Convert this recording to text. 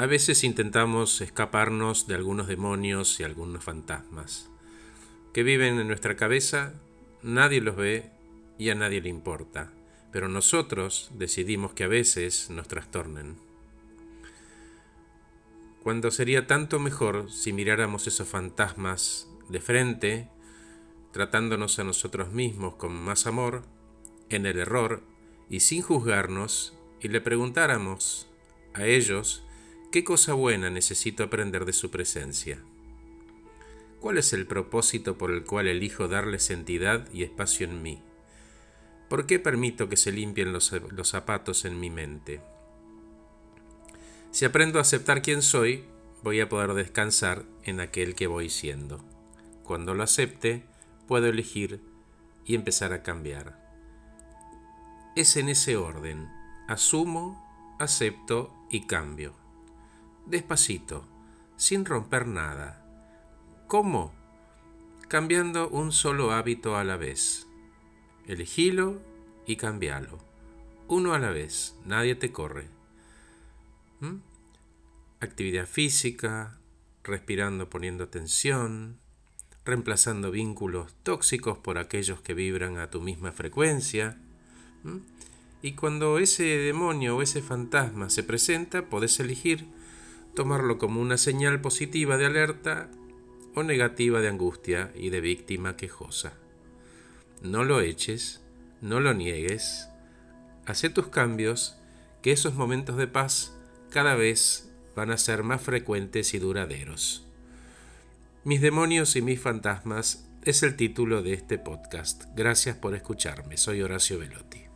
A veces intentamos escaparnos de algunos demonios y algunos fantasmas que viven en nuestra cabeza, nadie los ve y a nadie le importa, pero nosotros decidimos que a veces nos trastornen. Cuando sería tanto mejor si miráramos esos fantasmas de frente, tratándonos a nosotros mismos con más amor, en el error y sin juzgarnos, y le preguntáramos a ellos ¿Qué cosa buena necesito aprender de su presencia? ¿Cuál es el propósito por el cual elijo darles entidad y espacio en mí? ¿Por qué permito que se limpien los, zapatos en mi mente? Si aprendo a aceptar quién soy, voy a poder descansar en aquel que voy siendo. Cuando lo acepte, puedo elegir y empezar a cambiar. Es en ese orden. Asumo, acepto y cambio despacito, sin romper nada. ¿Cómo? Cambiando un solo hábito a la vez. Elegilo y cambialo. Uno a la vez, nadie te corre. ¿Mm? Actividad física, respirando poniendo tensión, reemplazando vínculos tóxicos por aquellos que vibran a tu misma frecuencia. ¿Mm? Y cuando ese demonio o ese fantasma se presenta, podés elegir tomarlo como una señal positiva de alerta o negativa de angustia y de víctima quejosa. No lo eches, no lo niegues, hace tus cambios, que esos momentos de paz cada vez van a ser más frecuentes y duraderos. Mis demonios y mis fantasmas es el título de este podcast. Gracias por escucharme. Soy Horacio Velotti.